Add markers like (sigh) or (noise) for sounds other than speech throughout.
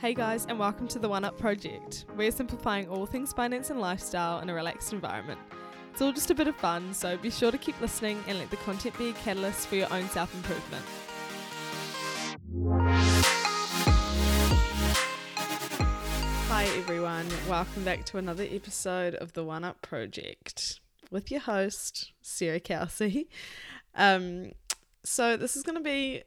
Hey guys, and welcome to the One Up Project. We're simplifying all things finance and lifestyle in a relaxed environment. It's all just a bit of fun, so be sure to keep listening and let the content be a catalyst for your own self improvement. Hi everyone, welcome back to another episode of the One Up Project with your host, Sarah Kelsey. Um, so, this is going to be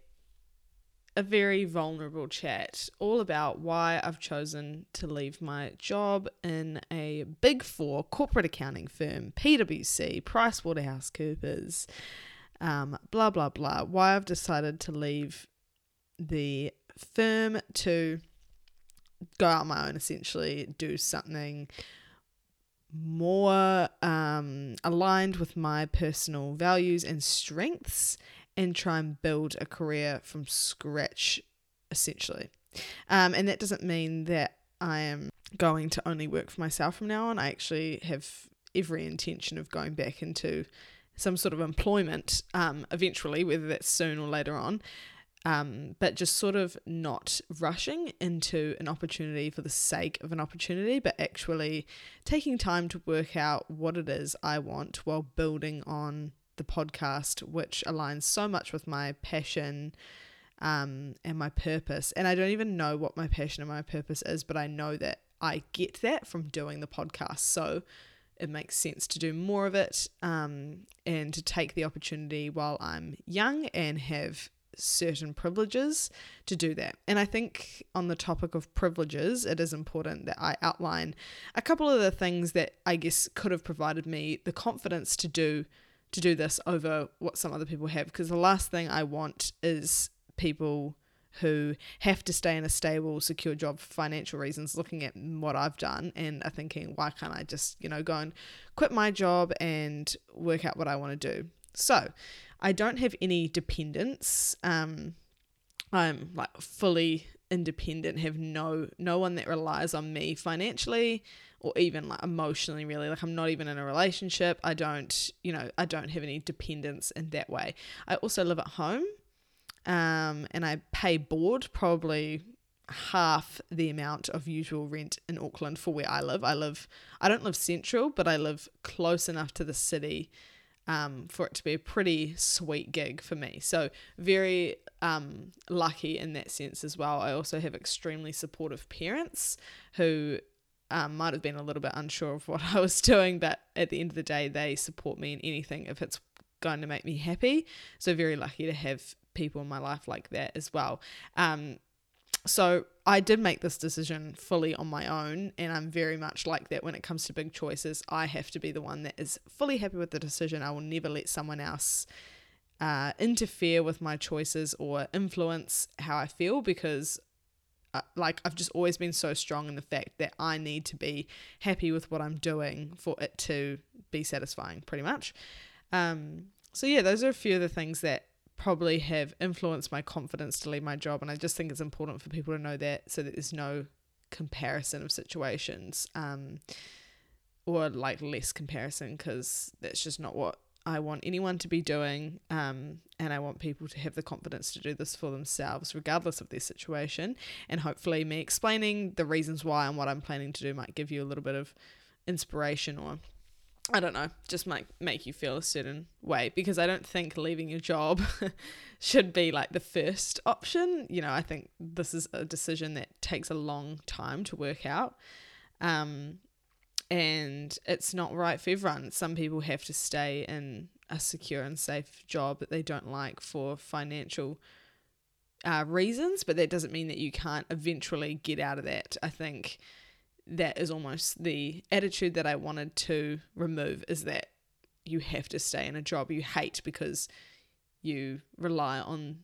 a very vulnerable chat all about why I've chosen to leave my job in a big four corporate accounting firm, PwC, PricewaterhouseCoopers, um, blah, blah, blah. Why I've decided to leave the firm to go out on my own, essentially, do something more um, aligned with my personal values and strengths and try and build a career from scratch, essentially. Um, and that doesn't mean that I am going to only work for myself from now on. I actually have every intention of going back into some sort of employment um, eventually, whether that's soon or later on. Um, but just sort of not rushing into an opportunity for the sake of an opportunity, but actually taking time to work out what it is I want while building on the podcast, which aligns so much with my passion um, and my purpose. And I don't even know what my passion and my purpose is, but I know that I get that from doing the podcast. So it makes sense to do more of it um, and to take the opportunity while I'm young and have certain privileges to do that. And I think on the topic of privileges, it is important that I outline a couple of the things that I guess could have provided me the confidence to do to do this over what some other people have because the last thing I want is people who have to stay in a stable, secure job for financial reasons, looking at what I've done and are thinking, why can't I just, you know, go and quit my job and work out what I want to do? So, I don't have any dependents. Um, I'm like fully independent, have no no one that relies on me financially or even like emotionally really like i'm not even in a relationship i don't you know i don't have any dependence in that way i also live at home um, and i pay board probably half the amount of usual rent in auckland for where i live i live i don't live central but i live close enough to the city um, for it to be a pretty sweet gig for me. So, very um, lucky in that sense as well. I also have extremely supportive parents who um, might have been a little bit unsure of what (laughs) I was doing, but at the end of the day, they support me in anything if it's going to make me happy. So, very lucky to have people in my life like that as well. Um, so, I did make this decision fully on my own, and I'm very much like that when it comes to big choices. I have to be the one that is fully happy with the decision. I will never let someone else uh, interfere with my choices or influence how I feel because uh, like I've just always been so strong in the fact that I need to be happy with what I'm doing for it to be satisfying, pretty much. Um, so yeah, those are a few of the things that probably have influenced my confidence to leave my job, and I just think it's important for people to know that so that there's no comparison of situations, um, or like less comparison because that's just not what I want anyone to be doing, um, and I want people to have the confidence to do this for themselves, regardless of their situation. And hopefully, me explaining the reasons why and what I'm planning to do might give you a little bit of inspiration or I don't know, just might make you feel a certain way because I don't think leaving your job (laughs) should be like the first option. You know, I think this is a decision that takes a long time to work out. Um, and it's not right for everyone. Some people have to stay in a secure and safe job that they don't like for financial uh, reasons, but that doesn't mean that you can't eventually get out of that. I think that is almost the attitude that I wanted to remove is that you have to stay in a job you hate because you rely on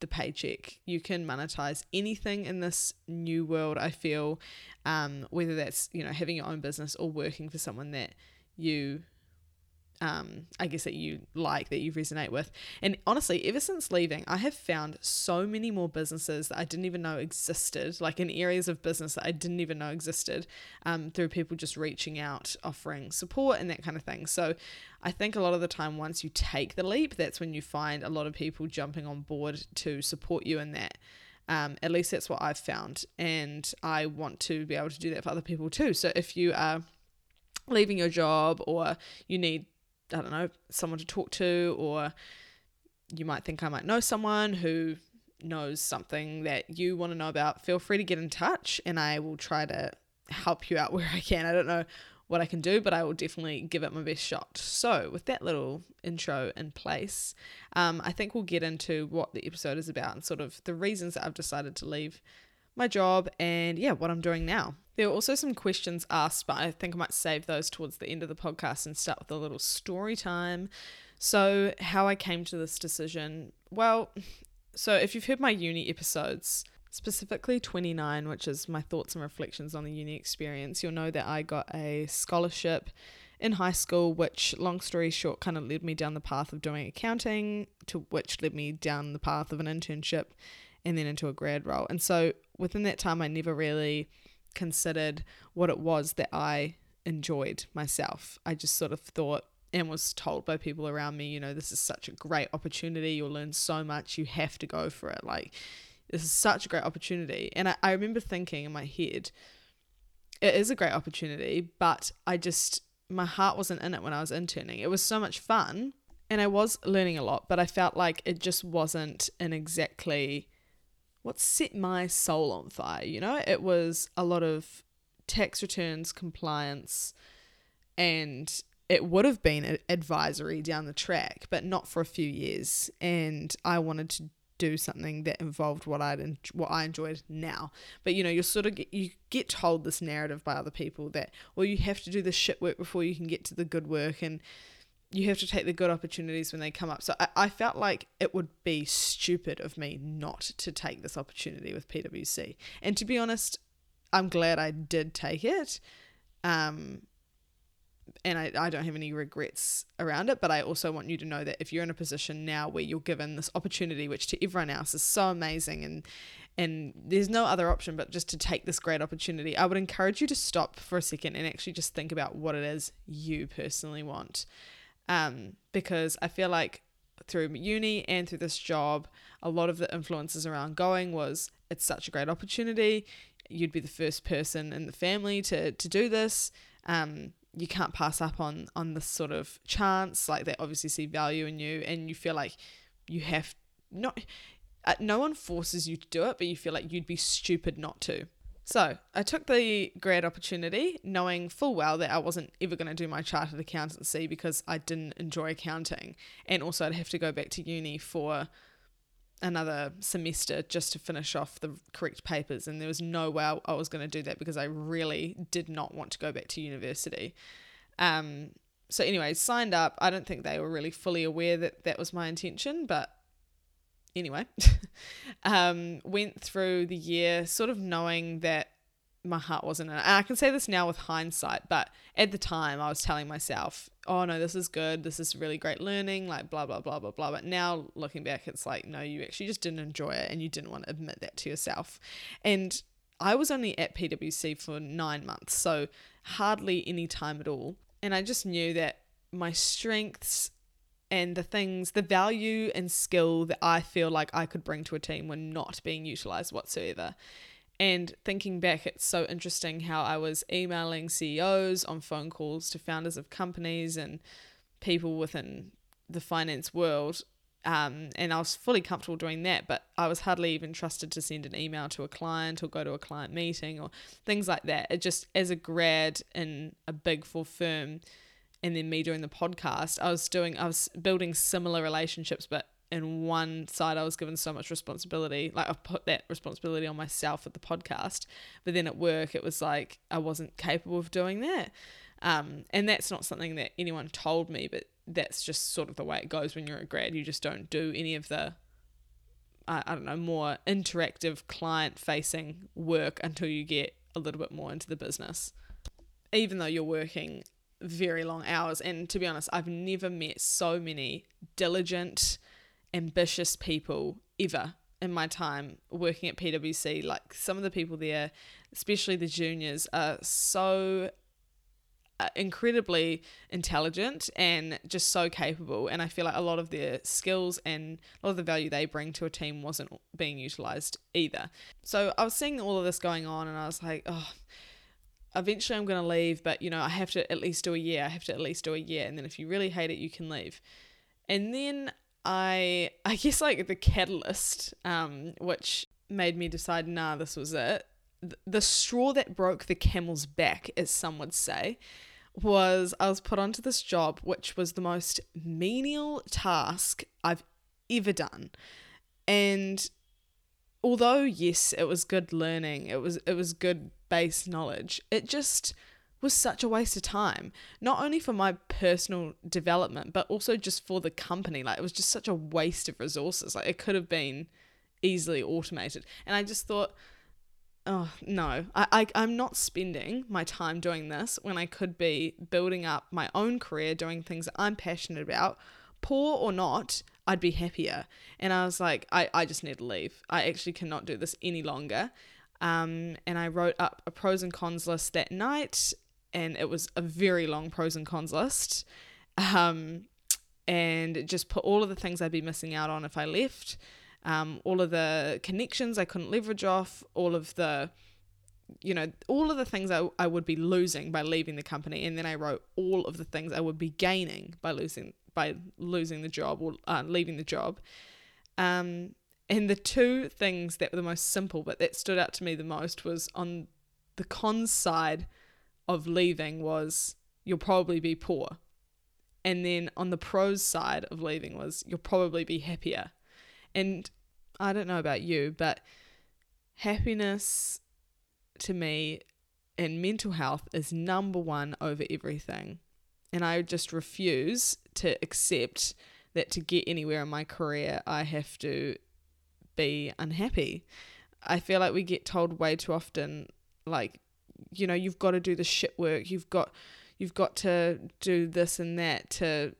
the paycheck. You can monetize anything in this new world, I feel, um, whether that's, you know, having your own business or working for someone that you um, I guess that you like, that you resonate with. And honestly, ever since leaving, I have found so many more businesses that I didn't even know existed, like in areas of business that I didn't even know existed, um, through people just reaching out, offering support, and that kind of thing. So I think a lot of the time, once you take the leap, that's when you find a lot of people jumping on board to support you in that. Um, at least that's what I've found. And I want to be able to do that for other people too. So if you are leaving your job or you need, I don't know, someone to talk to, or you might think I might know someone who knows something that you want to know about, feel free to get in touch and I will try to help you out (laughs) where I can. I don't know what I can do, but I will definitely give it my best shot. So, with that little intro in place, um, I think we'll get into what the episode is about and sort of the reasons that I've decided to leave my job and yeah, what I'm doing now. There were also some questions asked, but I think I might save those towards the end of the podcast and start with a little story time. So, how I came to this decision. Well, so if you've heard my uni episodes, specifically 29, which is my thoughts and reflections on the uni experience, you'll know that I got a scholarship in high school, which, long story short, kind of led me down the path of doing accounting, to which led me down the path of an internship and then into a grad role. And so within that time, I never really considered what it was that I enjoyed myself. I just sort of thought and was told by people around me, you know, this is such a great opportunity. You'll learn so much. You have to go for it. Like, this is such a great opportunity. And I, I remember thinking in my head, it is a great opportunity, but I just, my heart wasn't in it when I was interning. It was so much fun and I was learning a lot, but I felt like it just wasn't in exactly what set my soul on fire. You know, it was a lot of tax returns, compliance, and it would have been advisory down the track, but not for a few years. And I wanted to do something that involved what I what I enjoyed now. But you know, you sort of get, you get told this narrative by other people that well, you have to do the shit work before you can get to the good work, and you have to take the good opportunities when they come up. So I, I felt like it would be stupid of me not to take this opportunity with PwC. And to be honest, I'm glad I did take it. Um, and I, I don't have any regrets around it, but I also want you to know that if you're in a position now where you're given this opportunity, which to everyone else is so amazing and and there's no other option but just to take this great opportunity, I would encourage you to stop for a second and actually just think about what it is you personally want. Um, because I feel like through uni and through this job, a lot of the influences around going was it's such a great opportunity. You'd be the first person in the family to to do this. Um, you can't pass up on on this sort of chance like they obviously see value in you and you feel like you have not uh, no one forces you to do it but you feel like you'd be stupid not to so i took the grad opportunity knowing full well that i wasn't ever going to do my chartered accountancy because i didn't enjoy accounting and also i'd have to go back to uni for another semester just to finish off the correct papers and there was no way I was going to do that because I really did not want to go back to university. Um, so anyway, signed up. I don't think they were really fully aware that that was my intention, but anyway, (laughs) um, went through the year sort of knowing that my heart wasn't in it. And I can say this now with hindsight, but at the time I was telling myself, oh no, this is good. This is really great learning, like blah, blah, blah, blah, blah. But now looking back, it's like, no, you actually just didn't enjoy it and you didn't want to admit that to yourself. And I was only at PwC for nine months, so hardly any time at all. And I just knew that my strengths and the things, the value and skill that I feel like I could bring to a team were not being utilized whatsoever. And thinking back, it's so interesting how I was emailing CEOs on phone calls to founders of companies and people within the finance world. Um, and I was fully comfortable doing that, but I was hardly even trusted to send an email to a client or go to a client meeting or things like that. It just, as a grad in a big four firm, and then me doing the podcast, I was doing, I was building similar relationships, but in one side I was given so much responsibility. Like I've put that responsibility on myself at the podcast, but then at work it was like I wasn't capable of doing that. Um, and that's not something that anyone told me, but that's just sort of the way it goes when you're a grad. You just don't do any of the I, I don't know, more interactive client facing work until you get a little bit more into the business. Even though you're working very long hours. And to be honest, I've never met so many diligent, ambitious people ever in my time working at PwC. Like some of the people there, especially the juniors, are so uh, incredibly intelligent and just so capable. And I feel like a lot of their skills and a lot of the value they bring to a team wasn't being utilized either. So I was seeing all of this going on and I was like, oh, eventually I'm going to leave, but you know, I have to at least do a year. I have to at least do a year. And then if you really hate it, you can leave. And then I, (laughs) I guess like the catalyst, um, which made me decide, nah, this was it. The straw that broke the camel's back, as some would say, was I was put onto this job, which was the most menial task I've ever done. And although yes, it was good learning, it was it was good base knowledge. It just was such a waste of time, not only for my personal development, but also just for the company. Like, it was just such a waste of resources. Like, it could have been easily automated. And I just thought, oh, no, I, I, I'm not spending my time doing this when I could be building up my own career, doing things that I'm passionate about. Poor or not, I'd be happier. And I was like, I, I just need to leave. I actually cannot do this any longer. Um, and I wrote up a pros and cons list that night, and it was a very long pros and cons list. Um, and just put all of the things I'd be missing out on if I left, um, all of the connections I couldn't leverage off, all of the, you know, all of the things I, I would be losing by leaving the company. And then I wrote all of the things I would be gaining by losing by losing the job or uh, leaving the job. Um, and the two things that were the most simple, but that stood out to me the most, was on the cons side of leaving was you'll probably be poor. And then on the pros side of leaving was you'll probably be happier. And I don't know about you, but happiness to me and mental health is number one over everything. And I just refuse to accept that to get anywhere in my career, I have to be unhappy. I feel like we get told way too often, like, you know, you've got to do the shit work. You've got, you've got to do this and that to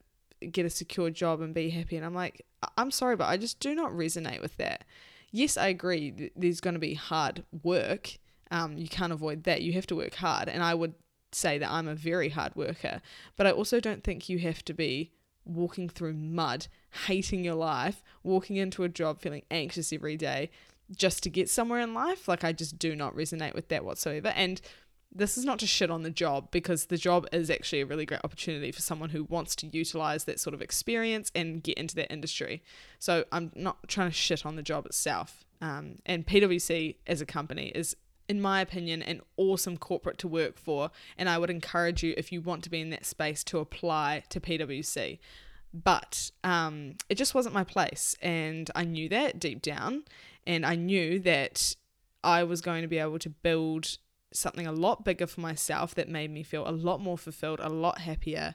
get a secure job and be happy. And I'm like, I'm sorry, but I just do not resonate with that. Yes, I agree. There's going to be hard work. Um, you can't avoid that. You have to work hard, and I would say that I'm a very hard worker. But I also don't think you have to be walking through mud, hating your life, walking into a job feeling anxious every day just to get somewhere in life. Like, I just do not resonate with that whatsoever. And this is not to shit on the job because the job is actually a really great opportunity for someone who wants to utilize that sort of experience and get into that industry. So, I'm not trying to shit on the job itself. Um, and PwC as a company is in my opinion, an awesome corporate to work for. And I would encourage you, if you want to be in that space, to apply to PwC. But um, it just wasn't my place. And I knew that deep down. And I knew that I was going to be able to build something a lot bigger for myself that made me feel a lot more fulfilled, a lot happier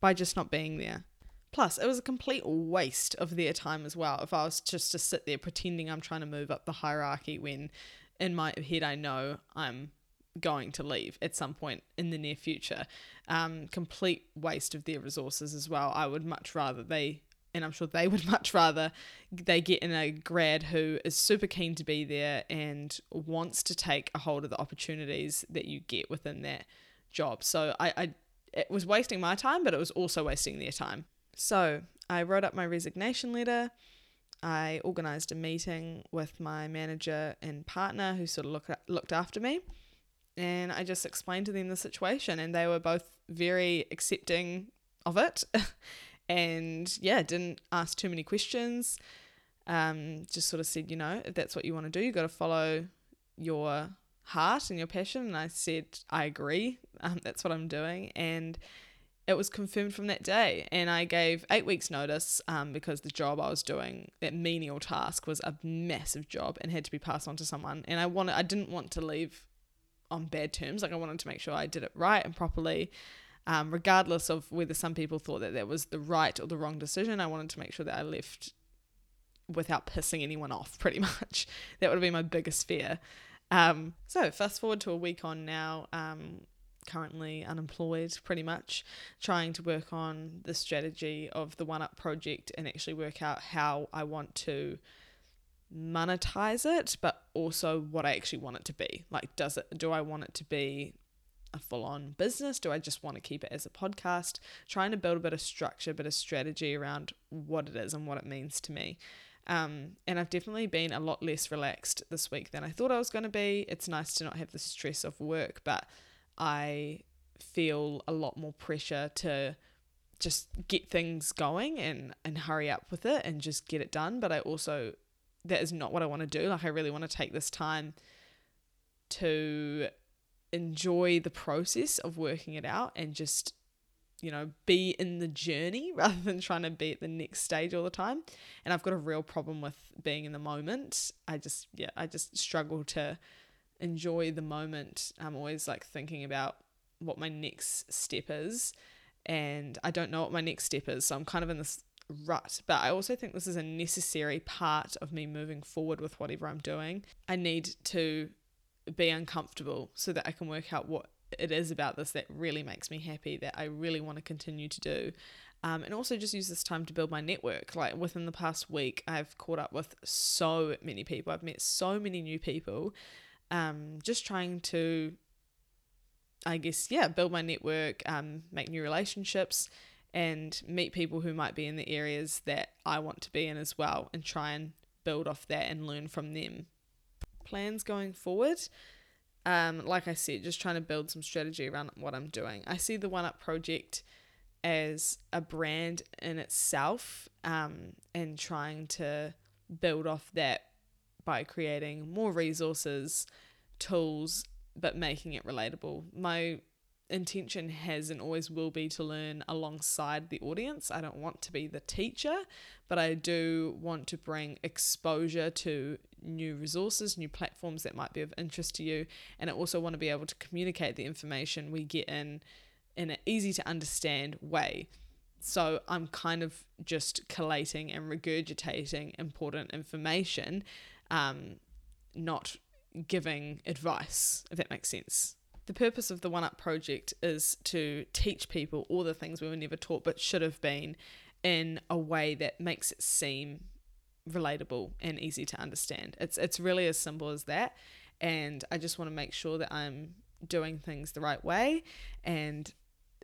by just not being there. Plus, it was a complete waste of their time as well if I was just to sit there pretending I'm trying to move up the hierarchy when in my head, I know I'm going to leave at some point in the near future. Um, complete waste of their resources as well. I would much rather they, and I'm sure they (laughs) would much rather they get in a grad who is super keen to be there and wants to take a hold of the opportunities that you get within that job. So I, I it was wasting my time, but it was also wasting their time. So I wrote up my resignation letter. I organised a meeting with my manager and partner who sort of look, looked after me. And I just explained to them the situation, and they were both very accepting of it. (laughs) and yeah, didn't ask too many questions. Um, just sort of said, you know, if that's what you want to do, you got to follow your heart and your passion. And I said, I agree. Um, that's what I'm doing. And it was confirmed from that day and i gave eight weeks notice um, because the job i was doing that menial task was a massive job and had to be passed on to someone. And i wanted i didn't want to leave on bad terms like i wanted to make sure i did it right and properly. Um, regardless of whether some people thought that that was the right or the wrong decision i wanted to make sure that i left without pissing anyone off (laughs) pretty much. That would be my biggest fear. Um, so fast forward to a week on now um, currently unemployed pretty much trying to work on the strategy of the one up project and actually work out how I want to monetize it but also what I actually want it to be like does it do I want it to be a full on business? Do I just want to keep it as a podcast? Trying to build a bit of structure, a bit of strategy around what it is and what it means to me. Um, and I've definitely been a lot less relaxed this week than I thought I was going to be. It's nice to not have the stress of work, but I feel a lot more pressure to just get things going and and hurry up with it and just get it done. But i also that is not what i want to do. Like i really want to take this time to enjoy the process of working it out and just you know be in the journey (laughs) rather than trying to be at the next stage all the time. And i've got a real problem with being in the moment. I just yeah i just struggle to enjoy the moment i'm always like thinking about what my next step is and I don't know what my next step is. So I'm kind of in this rut. But I also think this is a necessary part of me moving forward with whatever I'm doing. I need to be uncomfortable so that I can work out what it is about this that really makes me happy, that I really want to continue to do. Um, and also just use this time to build my network. Like within the past week, I've caught up with so many people. I've met so many new people. Um, just trying to I guess, yeah, build my network, um, make new relationships, and meet people who might be in the areas that I want to be in as well, and try and build off that and learn from them. Plans going forward, um, like I said, just trying to build some strategy around what I'm doing. I see the One Up project as a brand in itself um, and trying to build off that by creating more resources, tools, but making it relatable. My intention has and always will be to learn alongside the audience. I don't want to be the teacher, but I do want to bring exposure to new resources, new platforms that might be of interest to you, and I also want to be able to communicate the information we get in in an easy to understand way. So I'm kind of just collating and regurgitating important information, um, not giving advice, if that makes sense. The purpose of the One Up project is to teach people all the things we were never taught but should have been in a way that makes it seem relatable and easy to understand. It's it's really as simple as that. And I just want to make sure that I'm doing things the right way and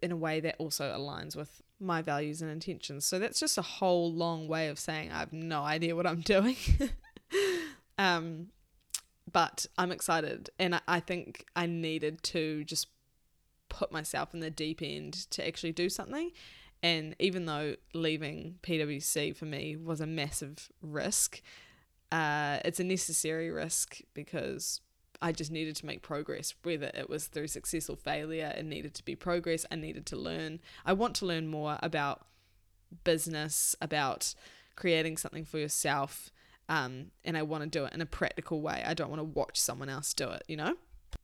in a way that also aligns with my values and intentions. So that's just a whole long way of saying I have no idea what I'm (laughs) doing. Um, but I'm excited, and I, I think I needed to just put myself in the deep end to actually do something. And even though leaving PwC for me was a massive risk, uh, it's a necessary risk because I just needed to make progress, whether it was through success or failure. It needed to be progress. I needed to learn. I want to learn more about business, about creating something for yourself, um, and I want to do it in a practical way. I don't want to watch someone else do it, you know?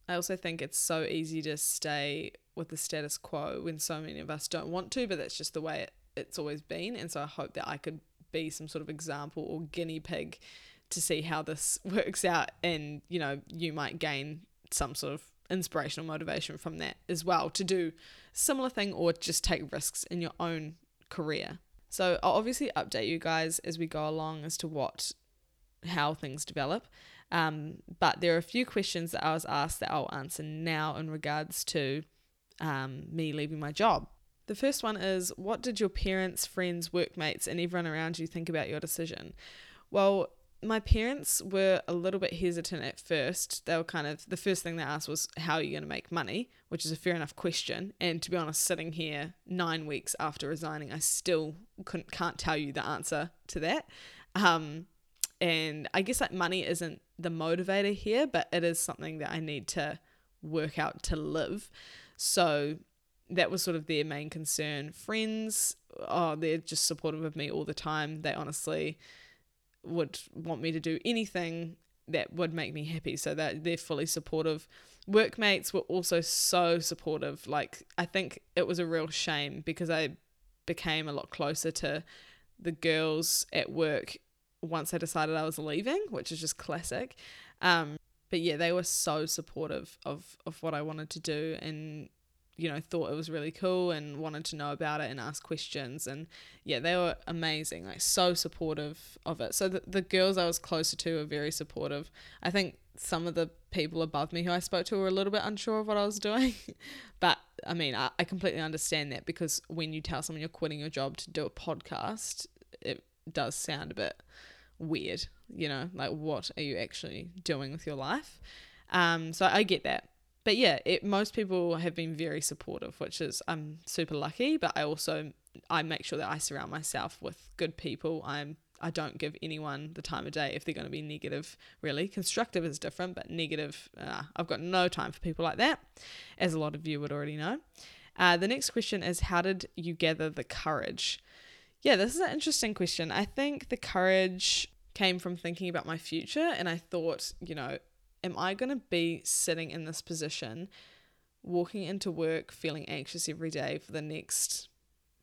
I also think it's so easy to stay with the status quo when so many of us don't want to, but that's just the way it, it's always been. And so I hope that I could be some sort of example or guinea pig to see how this (laughs) works out. And, you know, you might gain some sort of inspirational motivation from that as well to do similar thing or just take risks in your own career. So I'll obviously update you guys as we go along as to what how things develop. Um, but there are a few questions that I was asked that I'll answer now in regards to um, me leaving my job. The first one is What did your parents, friends, workmates, and everyone around you think about your decision? Well, my parents were a little bit hesitant at first. They were kind of, the first thing they asked was, How are you going to make money? Which is a fair enough question. And to be honest, sitting here nine weeks after resigning, I still couldn't, can't tell you the answer to that. Um, and I guess like money isn't the motivator here, but it is something that I need to work out to live. So that was sort of their main concern. Friends, oh, they're just supportive of me all the time. They honestly would want me to do anything that would make me happy. So that they're fully supportive. Workmates were also so supportive. Like I think it was a real shame because I became a lot closer to the girls at work once I decided I was leaving, which is just classic. Um, but yeah, they were so supportive of, of what I wanted to do and, you know, thought it was really cool and wanted to know about it and ask questions. And yeah, they were amazing, like so supportive of it. So the, the girls I was closer to were very supportive. I think some of the people above me who I spoke to were a little bit unsure of what I was (laughs) doing. but I mean, I, I completely understand that because when you tell someone you're quitting your job to do a podcast, it does sound a bit weird, you know, like what are you actually doing with your life? Um, so I get that. But yeah, it most people have been very supportive, which is I'm super lucky, but I also I make sure that I surround myself with good people. I'm I don't give anyone the time of day if they're going to be negative, really. Constructive is different, but negative, uh, I've got no time for people like that, as a lot of you would already know. Uh, the next question is How did you gather the courage? Yeah, this is an interesting question. I think the courage came from thinking about my future, and I thought, you know, am I going to be sitting in this position, walking into work feeling anxious every day for the next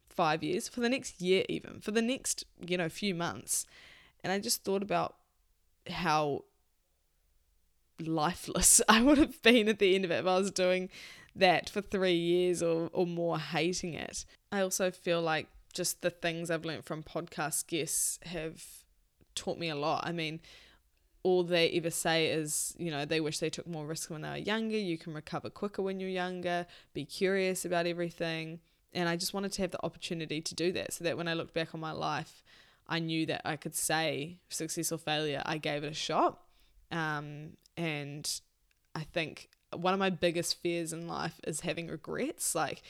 five years, for the next year, even for the next, you know, few months. And I just thought about how lifeless (laughs) I would have been at the end of it if I was doing that for three years or, or more, hating it. I also feel like just the things I've learned from podcast guests have taught me a lot. I mean, all they ever say is, you know, they wish they took more risks when they were younger. You can recover quicker when you're younger. Be curious about everything. And I just wanted to have the opportunity to do that so that when I looked back on my life, I knew that I could say success or failure, I gave it a shot. Um, and I think one of my biggest fears in life is having regrets. Like,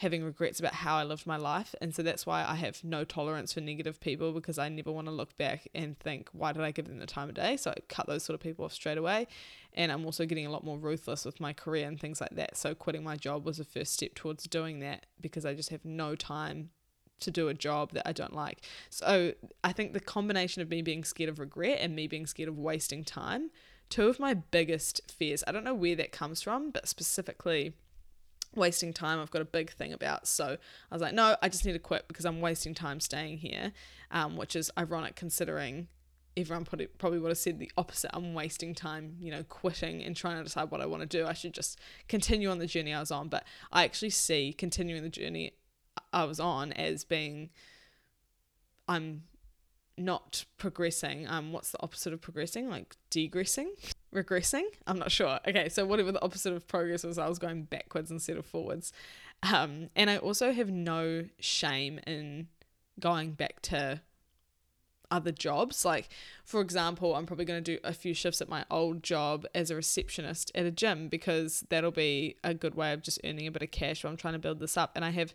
having regrets about how I lived my life. And so that's why I have no tolerance for negative people because I never want to look back and think, why did I give them the time of day? So I cut those sort of people off straight away. And I'm also getting a lot more ruthless with my career and things like that. So quitting my job was the first step towards doing that because I just have no time to do a job that I don't like. So I think the combination of me being scared of regret and me being scared of wasting time, two of my biggest fears, I don't know where that comes from, but specifically wasting time I've got a big thing about. So I was like, no, I just need to quit because I'm wasting time staying here, um, which is ironic considering everyone probably would have said the opposite. I'm wasting time, you know, quitting and trying to decide what I want to do. I should just continue on the journey I was on. But I actually see continuing the journey I was on as being, I'm not progressing. Um, what's the opposite of progressing? Like degressing? regressing. I'm not sure. Okay, so whatever the opposite of progress was, I was going backwards instead of forwards. Um, and I also have no shame in going back to other jobs. Like, for example, I'm probably going to do a few shifts at my old job as a receptionist at a gym because that'll be a good way of just earning a bit of cash while I'm trying to build this up. And I have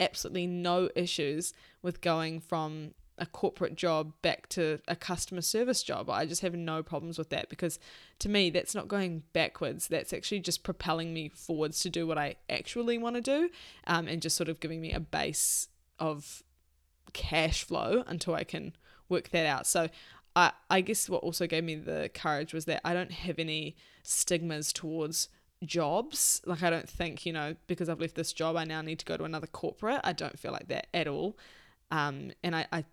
absolutely no issues with going from a corporate job back to a customer service job. I just have no problems with that because to me, that's not going backwards. That's actually just propelling me forwards to do what I actually want to do um, and just sort of giving me a base of cash flow until I can work that out. So I, I guess what also gave me the courage was that I don't have any stigmas towards jobs. Like, I don't think, you know, because I've left this job, I now need to go to another corporate. I don't feel like that at all. Um, and I, I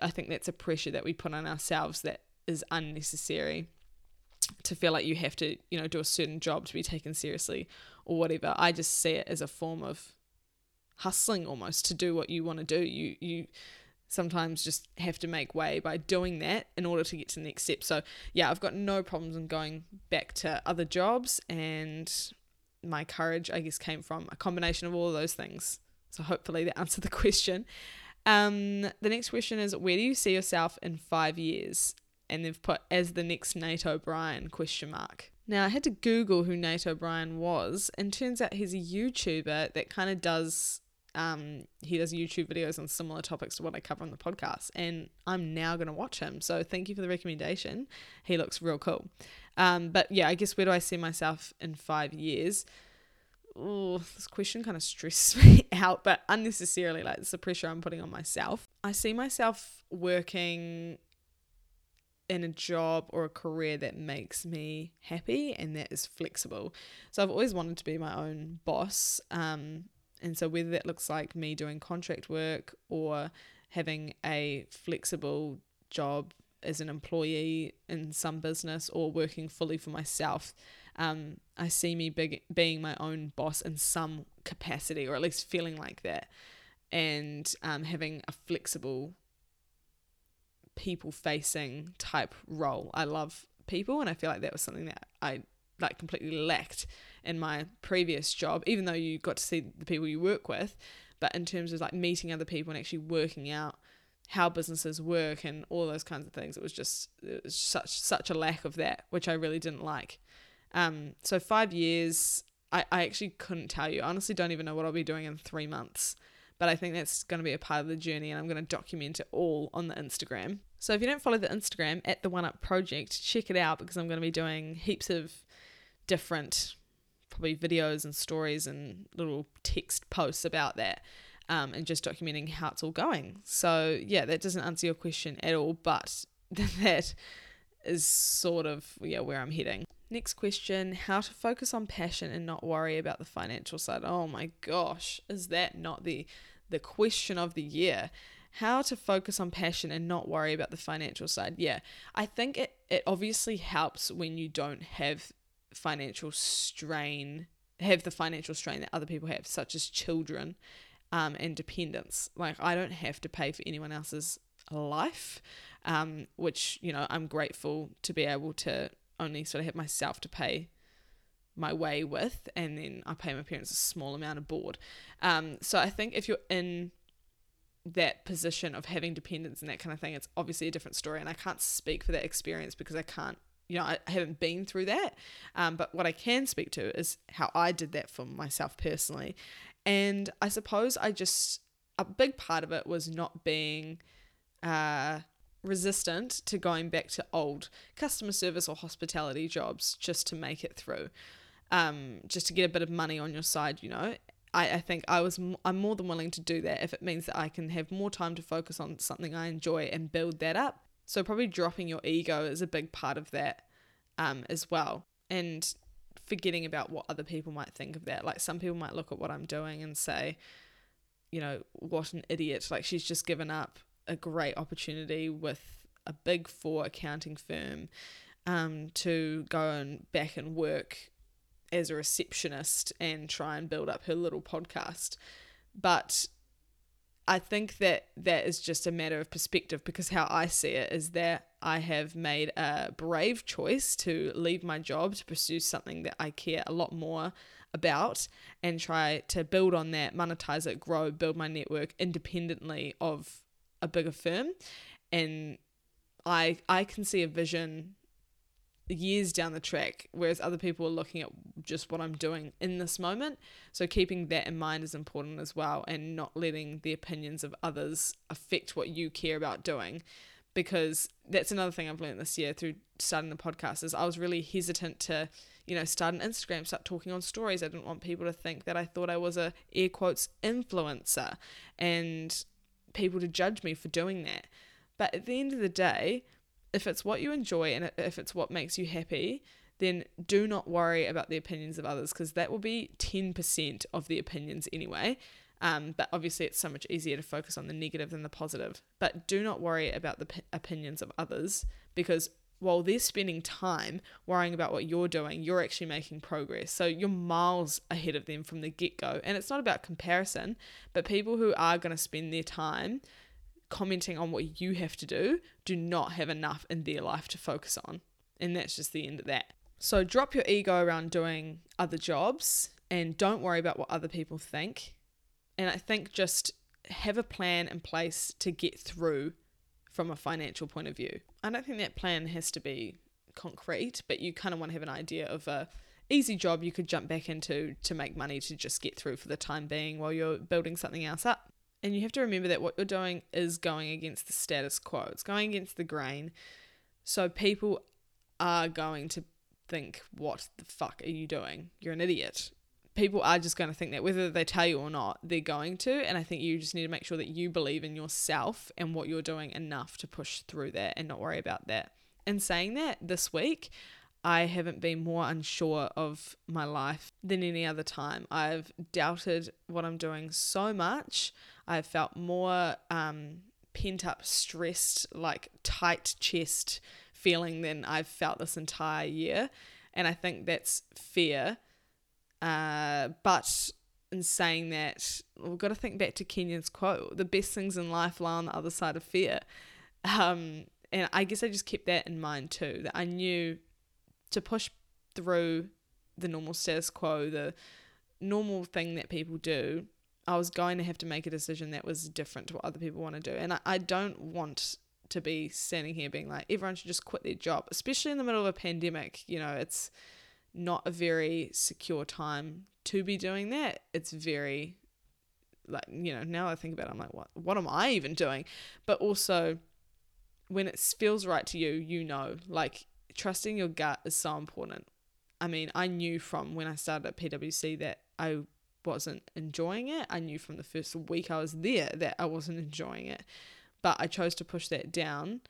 I think that's a pressure that we put on ourselves that is unnecessary to feel like you have to, you know, do a certain job to be taken seriously or whatever. I just see it as a form of hustling almost to do what you want to do. You you sometimes just have to make way by doing that in order to get to the next step. So, yeah, I've got no problems in going back to other jobs and my courage I guess came from a combination of all of those things. So hopefully that answered the (laughs) question. Um, the next question is where do you see yourself in five years? And they've put as the next Nate O'Brien question mark. Now I had to Google who Nate O'Brien was, and turns out he's a YouTuber that kind of does um he does YouTube videos on similar topics to what I cover on the podcast, and I'm now gonna watch him. So thank you for the recommendation. He looks real cool. Um, but yeah, I guess where do I see myself in five years? Oh, this question kind of stresses (laughs) me out, but unnecessarily, like it's the pressure I'm putting on myself. I see myself working in a job or a career that makes me happy and that is flexible. So I've always wanted to be my own boss. Um, and so whether that looks like me doing contract work or having a flexible job as an employee in some business or working fully for myself, um, I see me big, being my own boss in some capacity, or at least feeling like that, and um, having a flexible, people facing type role. I love people, and I feel like that was something that I like completely lacked in my previous job, even though you got to see the people you work with. But in terms of like meeting other people and actually working out how businesses work and all those kinds of things, it was just it was such such a lack of that, which I really didn't like. Um, so five years, I, I actually couldn't tell you. I honestly don't even know what I'll be doing in three months. But I think that's going to be a part of the journey, and I'm going to document it all on the Instagram. So if you don't follow the Instagram at the One Up Project, check it out because I'm going to be doing heaps of different probably videos and stories and little text posts about that um, and just documenting how it's all going. So, yeah, that doesn't answer your question at all, but (laughs) that is sort of yeah where I'm heading. Next question How to focus on passion and not worry about the financial side. Oh my gosh, is that not the, the question of the year? How to focus on passion and not worry about the financial side. Yeah, I think it, it obviously helps when you don't have financial strain, have the financial strain that other people have, such as children um, and dependents. Like, I don't have to pay for anyone else's life, um, which, you know, I'm grateful to be able to only sort of have myself to pay my way with, and then I pay my parents a small amount of board. Um, so I think if you're in that position of having dependents and that kind of thing, it's obviously a different story. And I can't speak for that experience because I can't you know, I haven't been through that. Um, but what I can speak to is how I did that for myself personally. And I suppose I just, a big part of it was not being uh, resistant to going back to old customer service or hospitality jobs just to make it through, um, just to get a bit of money on your side, you know. I, I think I was I'm more than willing to do that if it means that I can have more time to focus on something I enjoy and build that up. So probably dropping your ego is a big part of that um, as well. And forgetting about what other people might think of that. Like some people might look at what I'm doing and say, you know, what an idiot. Like she's just given up a great opportunity with a big four accounting firm um, to go and back and work as a receptionist and try and build up her little podcast. But I think that that is just a matter of perspective because how I see it is that I have made a brave choice to leave my job to pursue something that I care a lot more about and try to build on that, monetize it, grow, build my network independently of a bigger firm. And I I can see a vision years down the track, whereas other people are looking at just what I'm doing in this moment. So, keeping that in mind is important as well, and not letting the opinions of others affect what you care about doing. Because that's another thing I've learned this year through starting the podcast is I was really hesitant to, you know, start an Instagram, start talking on stories. I didn't want people to think that I thought I was a air quotes influencer and people to judge me for doing that. But at the end of the day, if it's what you enjoy and if it's what makes you happy, then do not worry about the opinions of others because that will be 10% of the opinions anyway. Um, but obviously, it's so much easier to focus on the negative than the positive. But do not worry about the p- opinions of others because while they're spending time worrying about what you're doing, you're actually making progress. So you're miles ahead of them from the get go. And it's not about comparison, but people who are going to spend their time commenting on what you have to do do not have enough in their life to focus on. And that's just the end of that. So drop your ego around doing other jobs and don't worry about what other people think. And I think just have a plan in place to get through from a financial point of view. I don't think that plan has to be concrete, but you kind of want to have an idea of a easy job you could jump back into to make money to just get through for the time being while you're building something else up. And you have to remember that what you're doing is going against the status quo, it's going against the grain. So people are going to think, What the fuck are you doing? You're an idiot. People are just going to think that whether they tell you or not, they're going to. And I think you just need to make sure that you believe in yourself and what you're doing enough to push through that and not worry about that. And saying that this week, I haven't been more unsure of my life than any other time. I've doubted what I'm doing so much. I've felt more um, pent up, stressed, like tight chest feeling than I've felt this entire year. And I think that's fear. Uh, but in saying that, we've got to think back to Kenyon's quote the best things in life lie on the other side of fear. Um, and I guess I just kept that in mind too, that I knew to push through the normal status quo, the normal thing that people do, I was going to have to make a decision that was different to what other people want to do. And I, I don't want to be standing here being like, everyone should just quit their job, especially in the middle of a pandemic. You know, it's not a very secure time to be doing that. It's very like you know now I think about it, I'm like what what am I even doing? But also when it feels right to you, you know, like trusting your gut is so important. I mean, I knew from when I started at PwC that I wasn't enjoying it. I knew from the first week I was there that I wasn't enjoying it. But I chose to push that down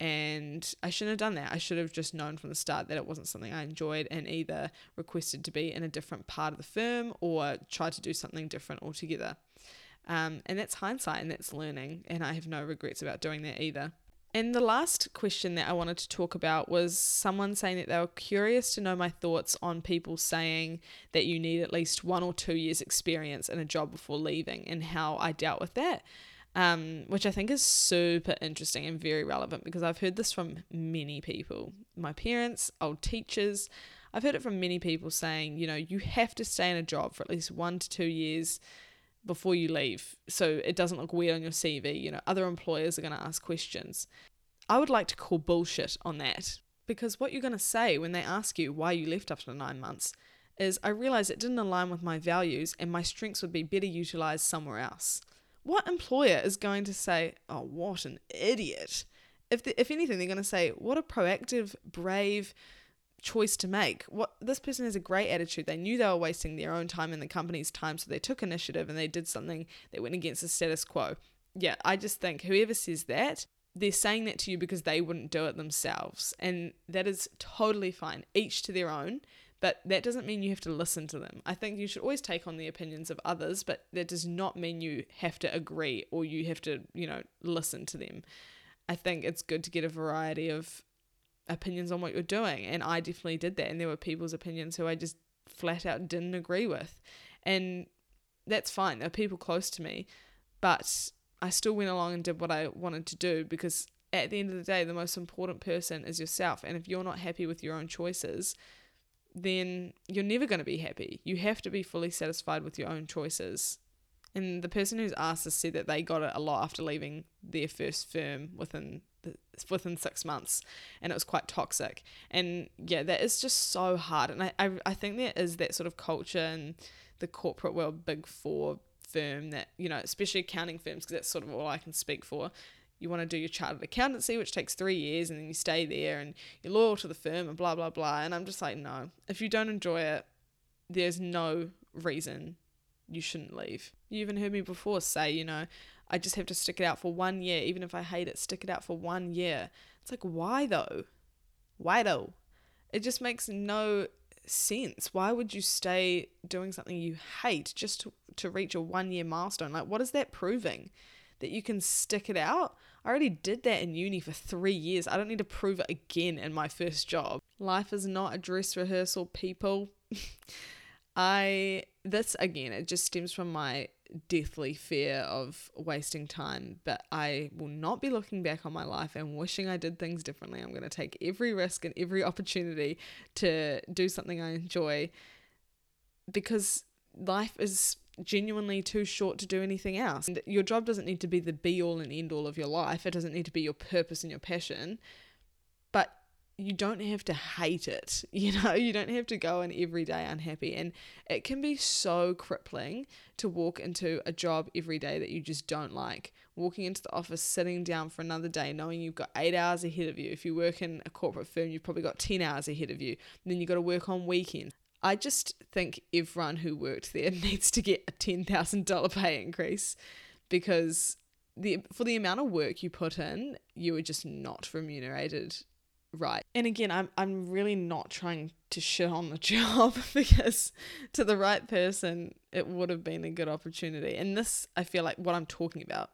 and I shouldn't have done that. I should have just known from the start that it wasn't something I enjoyed and either requested to be in a different part of the firm or tried to do something different altogether. Um, and that's hindsight and that's learning, and I have no regrets about doing that either. And the last question that I wanted to talk about was someone saying that they were curious to know my thoughts on people saying that you need at least one or two years' experience in a job before leaving and how I dealt with that um, which I think is super interesting and very relevant because I've heard this from many people my parents, old teachers. I've heard it from many people saying, you know, you have to stay in a job for at least one to two years before you leave so it doesn't look weird on your CV. You know, other employers are going to ask questions. I would like to call bullshit on that because what you're going to say when they ask you why you left after nine months is I realized it didn't align with my values and my strengths would be better utilized somewhere else what employer is going to say, "Oh, what an idiot"? If the, if anything, they're going to say, "What a proactive, brave choice to make." What this person has a great attitude. They knew they were wasting their own time and the company's time, so they took initiative and they did something that went against the status quo. Yeah, I just think whoever says that, they're saying that to you because they wouldn't do it themselves, and that is totally fine. Each to their own but that doesn't mean you have to listen to them. I think you should always take on the opinions of others, but that does not mean you have to agree or you have to, you know, listen to them. I think it's good to get a variety of opinions on what you're doing. And I definitely did that. And there were people's opinions who I just flat out didn't agree with. And that's fine. There are people close to me, but I still went along and did what I wanted to do because at the end of the day, the most important person is yourself. And if you're not happy with your own choices, then you're never going to be happy. You have to be fully satisfied with your own choices. And the person who's asked us said that they got it a lot after leaving their first firm within the, within six months, and it was quite toxic. And yeah, that is just so hard. And I, I, I think there is that sort of culture in the corporate world, big four firm that you know, especially accounting firms, because that's sort of all I can speak for you want to do your chartered accountancy, which takes three years, and then you stay there and you're loyal to the firm and blah, blah, blah. And I'm just like, no, if you don't enjoy it, there's no reason you shouldn't leave. You even heard me before say, you know, I just have to stick it out for one year. Even if I hate it, stick it out for one year. It's like, why though? Why though? It just makes no sense. Why would you stay doing something you hate just to, to reach a one year milestone? Like, what is that proving? That you can stick it out? I already did that in uni for three years. I don't need to prove it again in my first job. Life is not a dress rehearsal, people. (laughs) I, this again, it just stems from my deathly fear of wasting time, but I will not be looking back on my life and wishing I did things differently. I'm going to take every risk and every opportunity to do something I enjoy because life is genuinely too short to do anything else. And your job doesn't need to be the be all and end all of your life, it doesn't need to be your purpose and your passion, but you don't have to hate it. (laughs) You know, you don't have to go in every day unhappy. And it can be so crippling to walk into a job every day that you just don't like. Walking into the office, sitting down for another day, knowing you've got eight hours ahead of you. If you work in a corporate firm, you've probably got 10 hours ahead of you. then you've got to work on weekends. I just think everyone who worked there (laughs) needs to get a $10,000 pay increase because the for the amount of work you put in, you were just not remunerated right. And again, I'm I'm really not trying to shit on the (laughs) job (laughs) because to the right person, it would have been a good opportunity. And this, I feel like what I'm talking about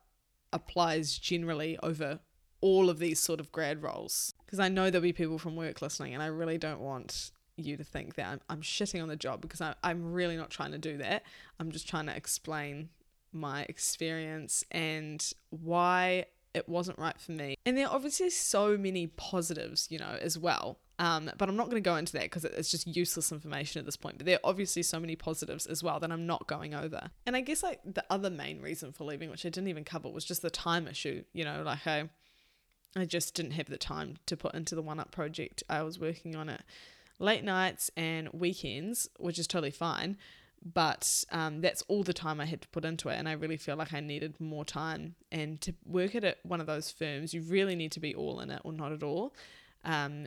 applies generally over all of these sort of grad roles because I know there'll be people from work listening, and I really don't want you to think that I'm, I'm shitting on the job because I, I'm really not trying to do that. I'm just trying to explain my experience and why it wasn't right for me. And there are obviously so many positives, you know, as well. Um, but I'm not going to go into that because it's just useless information at this point. But there are obviously so many positives as well that I'm not going over. And I guess like the other main reason for leaving, which I didn't even cover, was just the time issue. You know, like I, I just didn't have the time to put into the One Up project. I was working on it late nights and weekends, which is totally fine but um, that's all the time I had to put into it, and I really feel like I needed more time. And to work at one of those firms, you really need to be all in it or not at all. Um,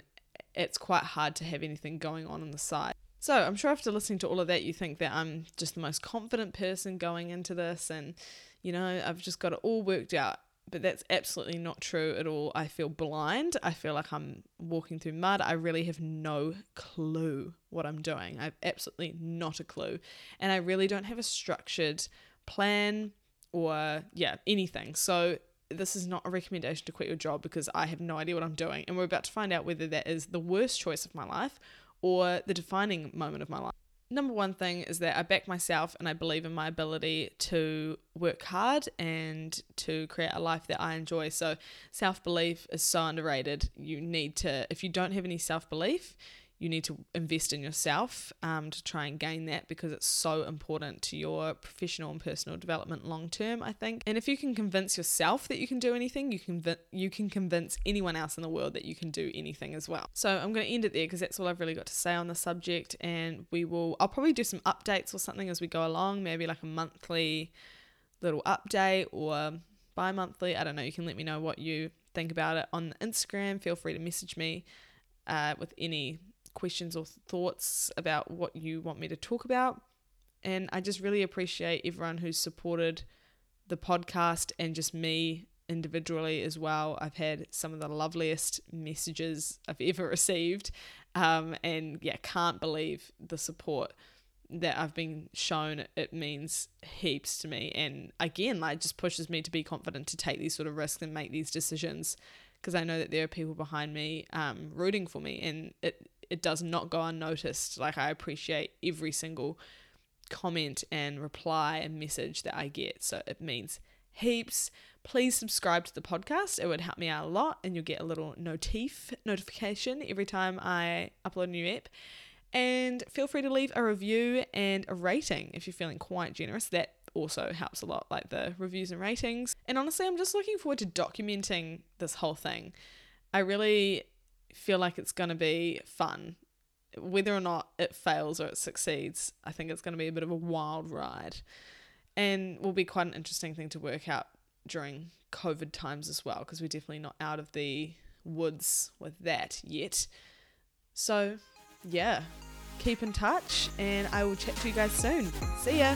it's quite hard to have anything going on on the side. So I'm sure after listening to all of that, you think that I'm just the most confident person going into this, and you know I've just got it all worked out but that's absolutely not true at all. I feel blind. I feel like I'm walking through mud. I really have no clue what I'm doing. I have absolutely not a clue. And I really don't have a structured plan or, yeah, anything. So this is not a recommendation to quit your job because I have no idea what I'm doing. And we're about to find out whether that is the worst choice of my life or the defining moment of my life number one thing is that I back myself and I believe in my ability to work hard and to create a life that I enjoy. So, self belief is so underrated. You need to, if you don't have any self belief, you need to invest in yourself um, to try and gain that because it's so important to your professional and personal development long term I think. And if you can convince yourself that you can do anything you can you can convince anyone else in the world that you can do anything as well. So I'm going to end it there because that's all I've really got to say on the subject and we will I'll probably do some updates or something as we go along maybe like a monthly little update or bi-monthly I don't know you can let me know what you think about it on Instagram. Feel free to message me uh, with any questions or thoughts about what you want me to talk about. And I just really appreciate everyone who's supported the podcast and just me individually as well. I've had some of the loveliest messages I've (laughs) ever received. Um, and yeah, can't believe the support that I've been shown. It means heaps to me. And again, like just pushes me to be confident to take these sort of risks and make these decisions because I know that there are people behind me um, rooting for me. And it it does not go unnoticed. Like I appreciate every single comment and reply and message that I get. So it means heaps. Please subscribe to the podcast. It would help me out a lot and you'll get a little notif notification every time I upload a new app. And feel free to leave a review and a rating if you're feeling quite generous. That also helps a lot, like the reviews and ratings. And honestly, I'm just looking forward to documenting this whole thing. I really feel like it's going to be fun. Whether or not it fails or it succeeds, I think it's going to be a bit of a wild ride and will be quite an interesting thing to work out during COVID times as well, because we're definitely not out of the woods with that yet. So, yeah, keep in touch and I will chat to you guys soon. See ya.